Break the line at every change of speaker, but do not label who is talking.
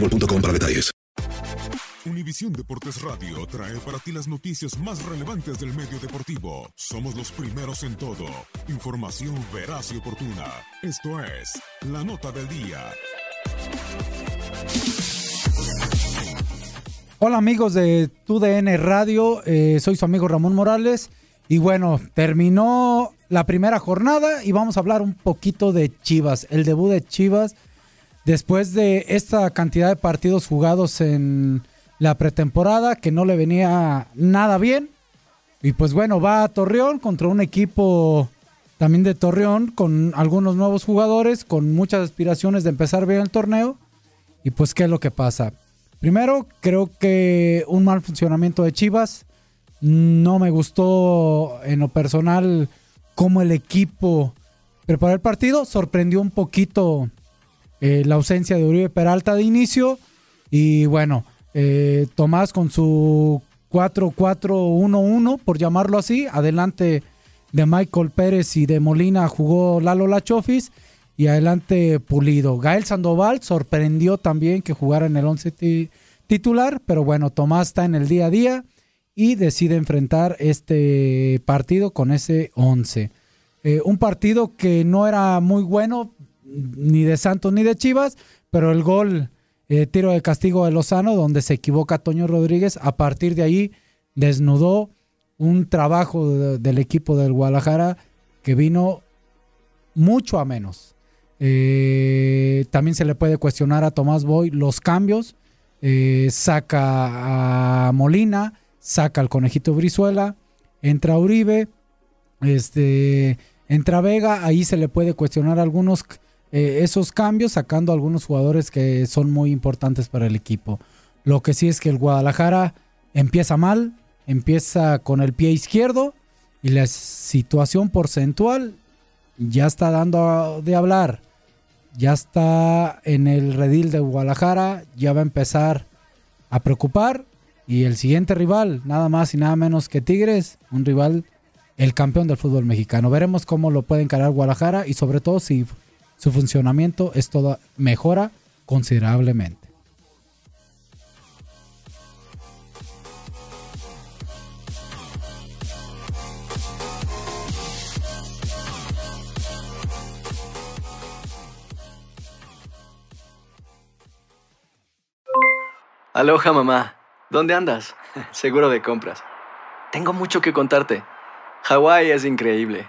boostmobile.com detalles.
Univisión Deportes Radio trae para ti las noticias más relevantes del medio deportivo. Somos los primeros en todo. Información veraz y oportuna. Esto es La Nota del Día.
Hola amigos de TUDN Radio, eh, soy su amigo Ramón Morales y bueno, terminó la primera jornada y vamos a hablar un poquito de Chivas, el debut de Chivas después de esta cantidad de partidos jugados en la pretemporada que no le venía nada bien y pues bueno, va a Torreón contra un equipo también de Torreón con algunos nuevos jugadores, con muchas aspiraciones de empezar bien el torneo y pues qué es lo que pasa. Primero, creo que un mal funcionamiento de Chivas. No me gustó en lo personal cómo el equipo preparó el partido. Sorprendió un poquito eh, la ausencia de Uribe Peralta de inicio. Y bueno, eh, Tomás con su 4-4-1-1, por llamarlo así. Adelante de Michael Pérez y de Molina jugó Lalo Lachofis y adelante Pulido. Gael Sandoval sorprendió también que jugara en el 11 ti titular, pero bueno, Tomás está en el día a día y decide enfrentar este partido con ese 11. Eh, un partido que no era muy bueno ni de Santos ni de Chivas, pero el gol, eh, tiro de castigo de Lozano, donde se equivoca Toño Rodríguez, a partir de ahí desnudó un trabajo de, del equipo del Guadalajara que vino mucho a menos. Eh, también se le puede cuestionar a Tomás Boy los cambios. Eh, saca a Molina, saca al conejito Brizuela, entra Uribe, este, entra Vega. Ahí se le puede cuestionar algunos eh, esos cambios, sacando algunos jugadores que son muy importantes para el equipo. Lo que sí es que el Guadalajara empieza mal, empieza con el pie izquierdo y la situación porcentual ya está dando de hablar. Ya está en el redil de Guadalajara, ya va a empezar a preocupar. Y el siguiente rival, nada más y nada menos que Tigres, un rival, el campeón del fútbol mexicano. Veremos cómo lo puede encarar Guadalajara y sobre todo si su funcionamiento es toda, mejora considerablemente.
Aloha mamá. ¿Dónde andas? Seguro de compras. Tengo mucho que contarte. Hawái es increíble.